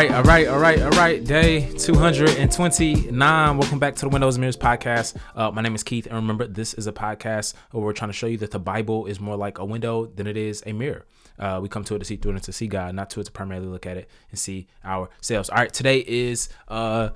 right, all right, all right, all right. Day 229. Welcome back to the Windows Mirrors podcast. Uh, my name is Keith, and remember, this is a podcast where we're trying to show you that the Bible is more like a window than it is a mirror. Uh, we come to it to see through and to see God, not to it to primarily look at it and see ourselves. All right, today is uh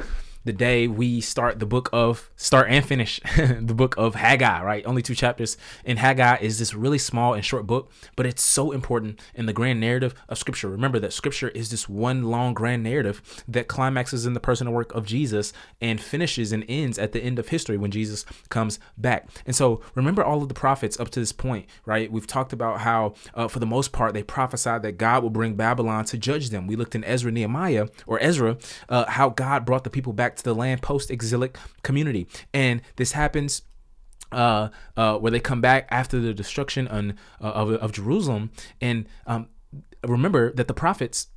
the day we start the book of start and finish the book of Haggai, right? Only two chapters. And Haggai is this really small and short book, but it's so important in the grand narrative of scripture. Remember that scripture is this one long grand narrative that climaxes in the personal work of Jesus and finishes and ends at the end of history when Jesus comes back. And so remember all of the prophets up to this point, right? We've talked about how, uh, for the most part, they prophesied that God will bring Babylon to judge them. We looked in Ezra, Nehemiah, or Ezra, uh, how God brought the people back to the land post exilic community. And this happens uh, uh, where they come back after the destruction on, uh, of, of Jerusalem. And um, remember that the prophets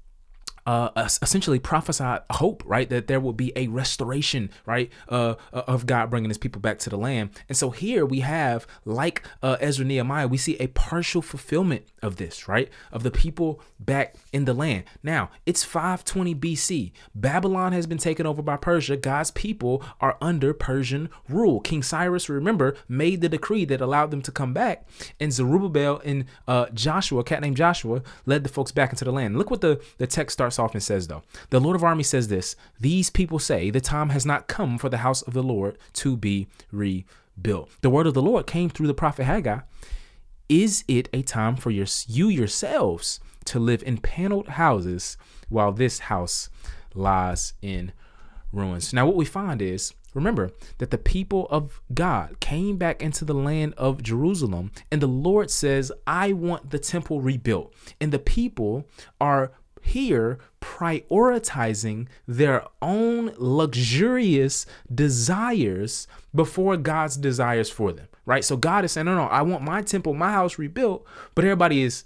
uh, essentially prophesied hope, right? That there will be a restoration, right, uh, uh, of God bringing his people back to the land. And so here we have, like uh, Ezra Nehemiah, we see a partial fulfillment of this, right, of the people back in the land. Now, it's 520 BC. Babylon has been taken over by Persia. God's people are under Persian rule. King Cyrus, remember, made the decree that allowed them to come back. And Zerubbabel and uh, Joshua, a cat named Joshua, led the folks back into the land. Look what the, the text starts often says, though. The Lord of armies says this These people say the time has not come for the house of the Lord to be rebuilt. The word of the Lord came through the prophet Haggai. Is it a time for your, you yourselves to live in paneled houses while this house lies in ruins? Now, what we find is Remember that the people of God came back into the land of Jerusalem, and the Lord says, I want the temple rebuilt. And the people are here prioritizing their own luxurious desires before God's desires for them, right? So God is saying, no, no, I want my temple, my house rebuilt, but everybody is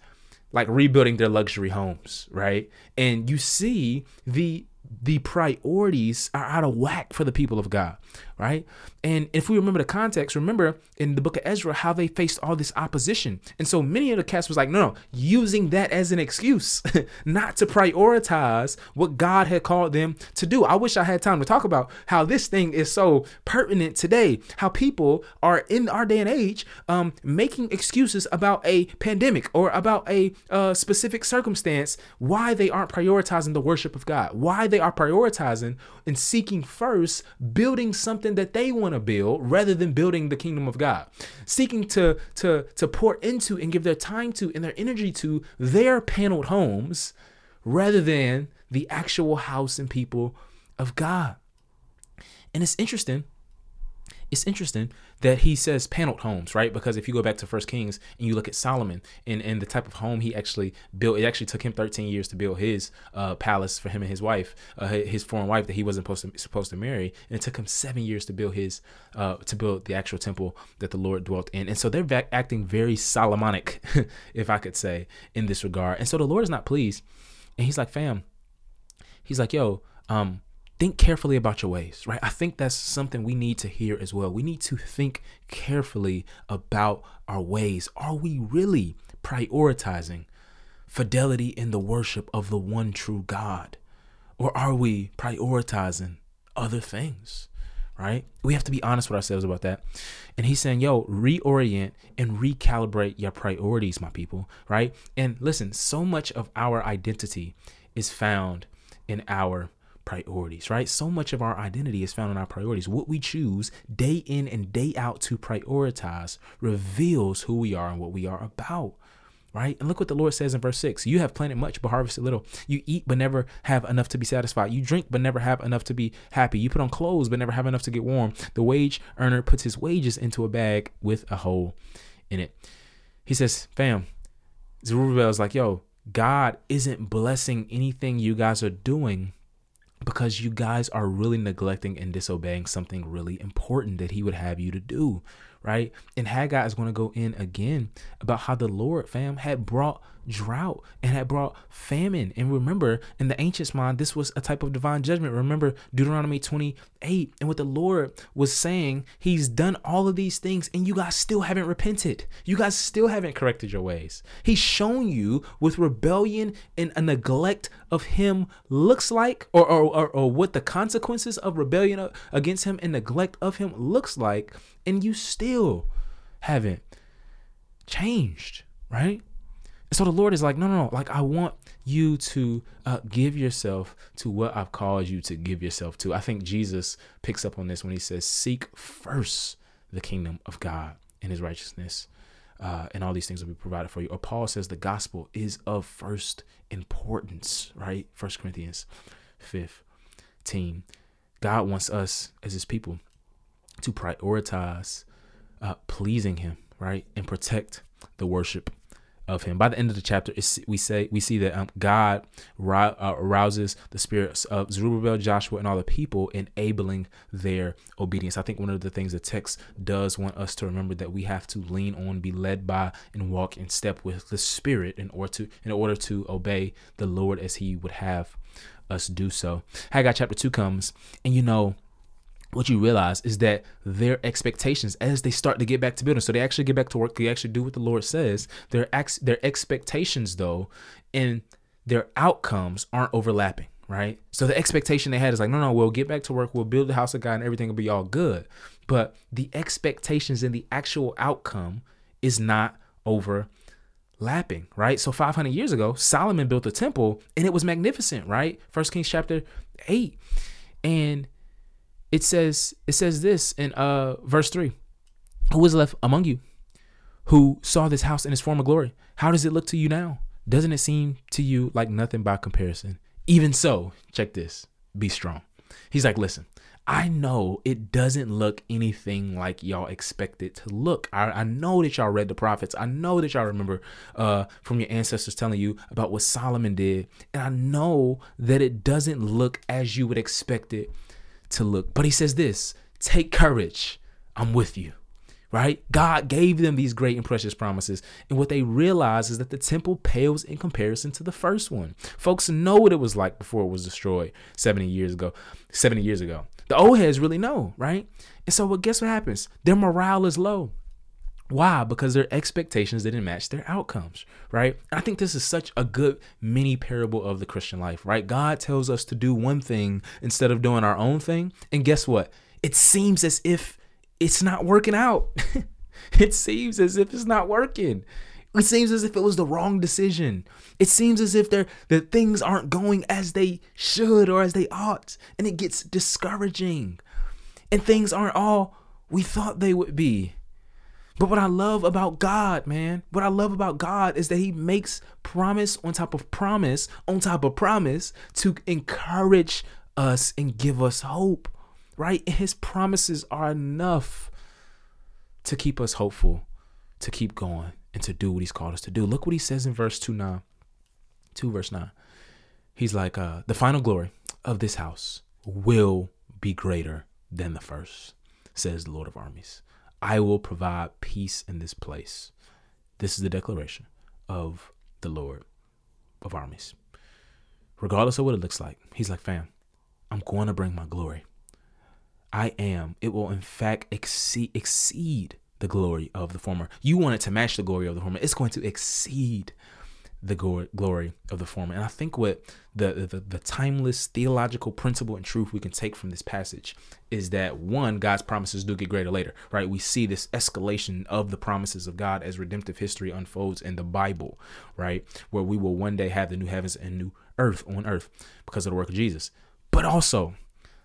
like rebuilding their luxury homes, right? And you see the the priorities are out of whack for the people of God, right? And if we remember the context, remember in the book of Ezra how they faced all this opposition. And so many of the cast was like, no, no, using that as an excuse not to prioritize what God had called them to do. I wish I had time to talk about how this thing is so pertinent today, how people are in our day and age um, making excuses about a pandemic or about a uh, specific circumstance, why they aren't prioritizing the worship of God, why they are prioritizing and seeking first building something that they want to build rather than building the kingdom of God. Seeking to to to pour into and give their time to and their energy to their paneled homes rather than the actual house and people of God. And it's interesting it's interesting that he says paneled homes, right? Because if you go back to First Kings and you look at Solomon and, and the type of home he actually built, it actually took him 13 years to build his uh, palace for him and his wife, uh, his foreign wife that he wasn't supposed to, supposed to marry, and it took him seven years to build his uh, to build the actual temple that the Lord dwelt in. And so they're acting very Solomonic, if I could say, in this regard. And so the Lord is not pleased, and he's like, fam, he's like, yo, um, think carefully about your ways, right? I think that's something we need to hear as well. We need to think carefully about our ways. Are we really prioritizing fidelity in the worship of the one true God? Or are we prioritizing other things? Right? We have to be honest with ourselves about that. And he's saying, yo, reorient and recalibrate your priorities, my people. Right? And listen, so much of our identity is found in our priorities, right? So much of our identity is found in our priorities. What we choose day in and day out to prioritize reveals who we are and what we are about. Right? And look what the Lord says in verse 6. You have planted much but harvested little. You eat but never have enough to be satisfied. You drink but never have enough to be happy. You put on clothes but never have enough to get warm. The wage earner puts his wages into a bag with a hole in it. He says, Fam, Zerubbabel is like, yo, God isn't blessing anything you guys are doing because you guys are really neglecting and disobeying something really important that he would have you to do, right? And Haggai is going to go in again about how the Lord, fam, had brought drought and had brought famine. And remember, in the ancients' mind, this was a type of divine judgment. Remember Deuteronomy 28 and what the Lord was saying, He's done all of these things, and you guys still haven't repented. You guys still haven't corrected your ways. He's shown you with rebellion and a neglect of Him looks like, or, or, or, or what the consequences of rebellion against Him and neglect of Him looks like, and you still haven't changed, right? So the Lord is like, no, no, no. Like, I want you to uh, give yourself to what I've called you to give yourself to. I think Jesus picks up on this when he says, Seek first the kingdom of God and his righteousness, uh, and all these things will be provided for you. Or Paul says the gospel is of first importance, right? First Corinthians 15. God wants us as his people to prioritize uh, pleasing him, right? And protect the worship of him. By the end of the chapter, we say we see that um, God uh, arouses the spirits of Zerubbabel, Joshua, and all the people, enabling their obedience. I think one of the things the text does want us to remember that we have to lean on, be led by, and walk in step with the Spirit in order to in order to obey the Lord as He would have us do so. Haggai chapter two comes, and you know what you realize is that their expectations as they start to get back to building so they actually get back to work they actually do what the lord says their ex- their expectations though and their outcomes aren't overlapping right? So the expectation they had is like no no we'll get back to work we'll build the house of god and everything will be all good. But the expectations and the actual outcome is not overlapping right? So 500 years ago solomon built a temple and it was magnificent right? First kings chapter 8 and it says it says this in uh verse 3 who is left among you who saw this house in its former glory how does it look to you now doesn't it seem to you like nothing by comparison even so check this be strong he's like listen I know it doesn't look anything like y'all expect it to look. I, I know that y'all read the prophets. I know that y'all remember uh, from your ancestors telling you about what Solomon did. And I know that it doesn't look as you would expect it to look. But he says this take courage. I'm with you. Right? God gave them these great and precious promises. And what they realize is that the temple pales in comparison to the first one. Folks know what it was like before it was destroyed 70 years ago. 70 years ago. The old heads really know, right? And so, well, guess what happens? Their morale is low. Why? Because their expectations didn't match their outcomes, right? I think this is such a good mini parable of the Christian life, right? God tells us to do one thing instead of doing our own thing. And guess what? It seems as if it's not working out. it seems as if it's not working. It seems as if it was the wrong decision. It seems as if they're, the things aren't going as they should or as they ought. And it gets discouraging. And things aren't all we thought they would be. But what I love about God, man, what I love about God is that He makes promise on top of promise on top of promise to encourage us and give us hope, right? His promises are enough to keep us hopeful, to keep going, and to do what He's called us to do. Look what He says in verse 2 9. 2 verse 9. He's like, uh, the final glory of this house will be greater than the first, says the Lord of armies. I will provide peace in this place. This is the declaration of the Lord of armies. Regardless of what it looks like, he's like, fam, I'm going to bring my glory. I am. It will in fact exceed exceed the glory of the former. You want it to match the glory of the former. It's going to exceed the glory of the former. And I think what the, the, the timeless theological principle and truth we can take from this passage is that one, God's promises do get greater later, right? We see this escalation of the promises of God as redemptive history unfolds in the Bible, right? Where we will one day have the new heavens and new earth on earth because of the work of Jesus. But also,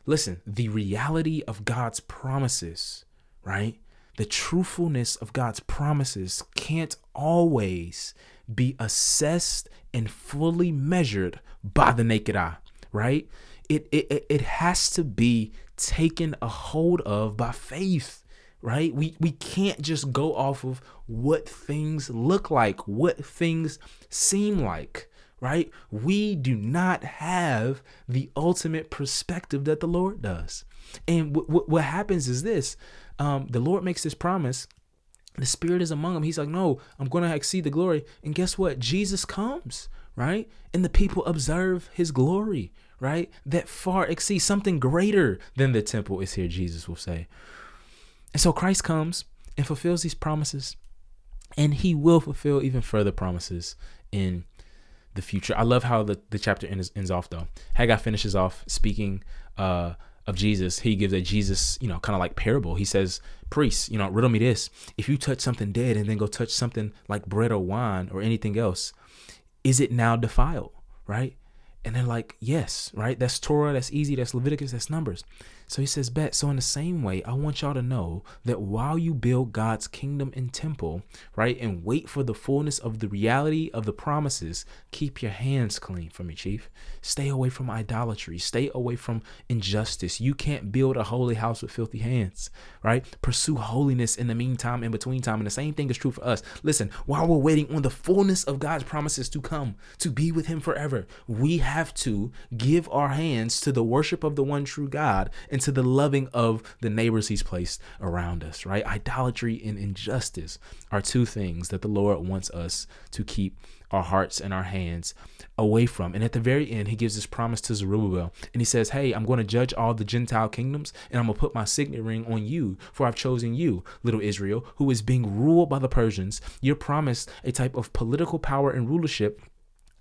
listen, the reality of God's promises, right? The truthfulness of God's promises can't always be assessed and fully measured by the naked eye, right? It, it, it has to be taken a hold of by faith, right? We, we can't just go off of what things look like, what things seem like, right? We do not have the ultimate perspective that the Lord does. And w- w- what happens is this um, the Lord makes this promise the spirit is among them. He's like, no, I'm going to exceed the glory. And guess what? Jesus comes, right? And the people observe his glory, right? That far exceeds something greater than the temple is here, Jesus will say. And so Christ comes and fulfills these promises, and he will fulfill even further promises in the future. I love how the, the chapter ends, ends off though. Haggai finishes off speaking uh, of Jesus. He gives a Jesus, you know, kind of like parable. He says, Priests, you know, riddle me this. If you touch something dead and then go touch something like bread or wine or anything else, is it now defiled? Right? And they're like, yes, right? That's Torah, that's easy, that's Leviticus, that's Numbers. So he says, Bet. So, in the same way, I want y'all to know that while you build God's kingdom and temple, right, and wait for the fullness of the reality of the promises, keep your hands clean for me, Chief. Stay away from idolatry, stay away from injustice. You can't build a holy house with filthy hands, right? Pursue holiness in the meantime, in between time. And the same thing is true for us. Listen, while we're waiting on the fullness of God's promises to come, to be with Him forever, we have to give our hands to the worship of the one true God into the loving of the neighbors he's placed around us, right? Idolatry and injustice are two things that the Lord wants us to keep our hearts and our hands away from. And at the very end, he gives this promise to Zerubbabel. And he says, Hey, I'm going to judge all the Gentile kingdoms, and I'm going to put my signet ring on you, for I've chosen you, little Israel, who is being ruled by the Persians. You're promised a type of political power and rulership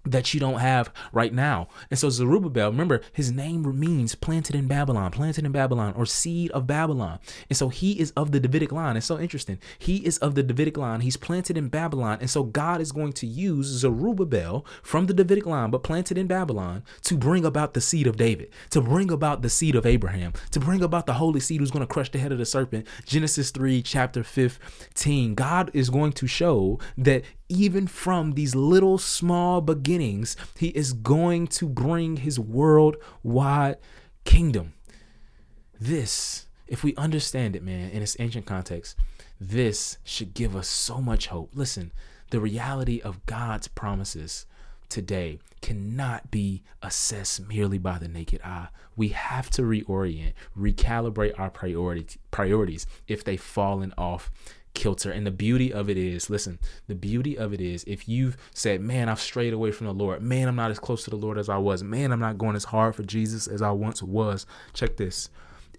that you don't have right now. And so Zerubbabel, remember, his name means planted in Babylon, planted in Babylon, or seed of Babylon. And so he is of the Davidic line. It's so interesting. He is of the Davidic line. He's planted in Babylon. And so God is going to use Zerubbabel from the Davidic line, but planted in Babylon, to bring about the seed of David, to bring about the seed of Abraham, to bring about the holy seed who's going to crush the head of the serpent. Genesis 3, chapter 15. God is going to show that even from these little small beginnings, he is going to bring his worldwide kingdom. This, if we understand it, man, in its ancient context, this should give us so much hope. Listen, the reality of God's promises today cannot be assessed merely by the naked eye. We have to reorient, recalibrate our priority, priorities if they've fallen off kilter. And the beauty of it is, listen, the beauty of it is if you've said, man, I've strayed away from the Lord, man, I'm not as close to the Lord as I was, man, I'm not going as hard for Jesus as I once was. Check this.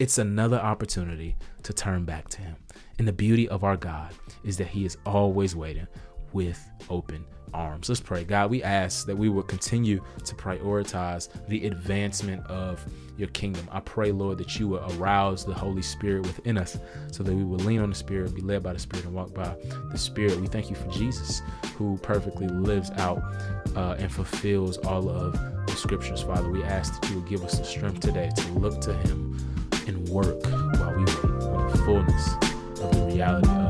It's another opportunity to turn back to Him. And the beauty of our God is that He is always waiting with open arms. Let's pray. God, we ask that we would continue to prioritize the advancement of your kingdom. I pray, Lord, that you will arouse the Holy Spirit within us so that we will lean on the Spirit, be led by the Spirit, and walk by the Spirit. We thank you for Jesus, who perfectly lives out uh, and fulfills all of the scriptures, Father. We ask that you will give us the strength today to look to Him and work while we wait on the fullness of the reality of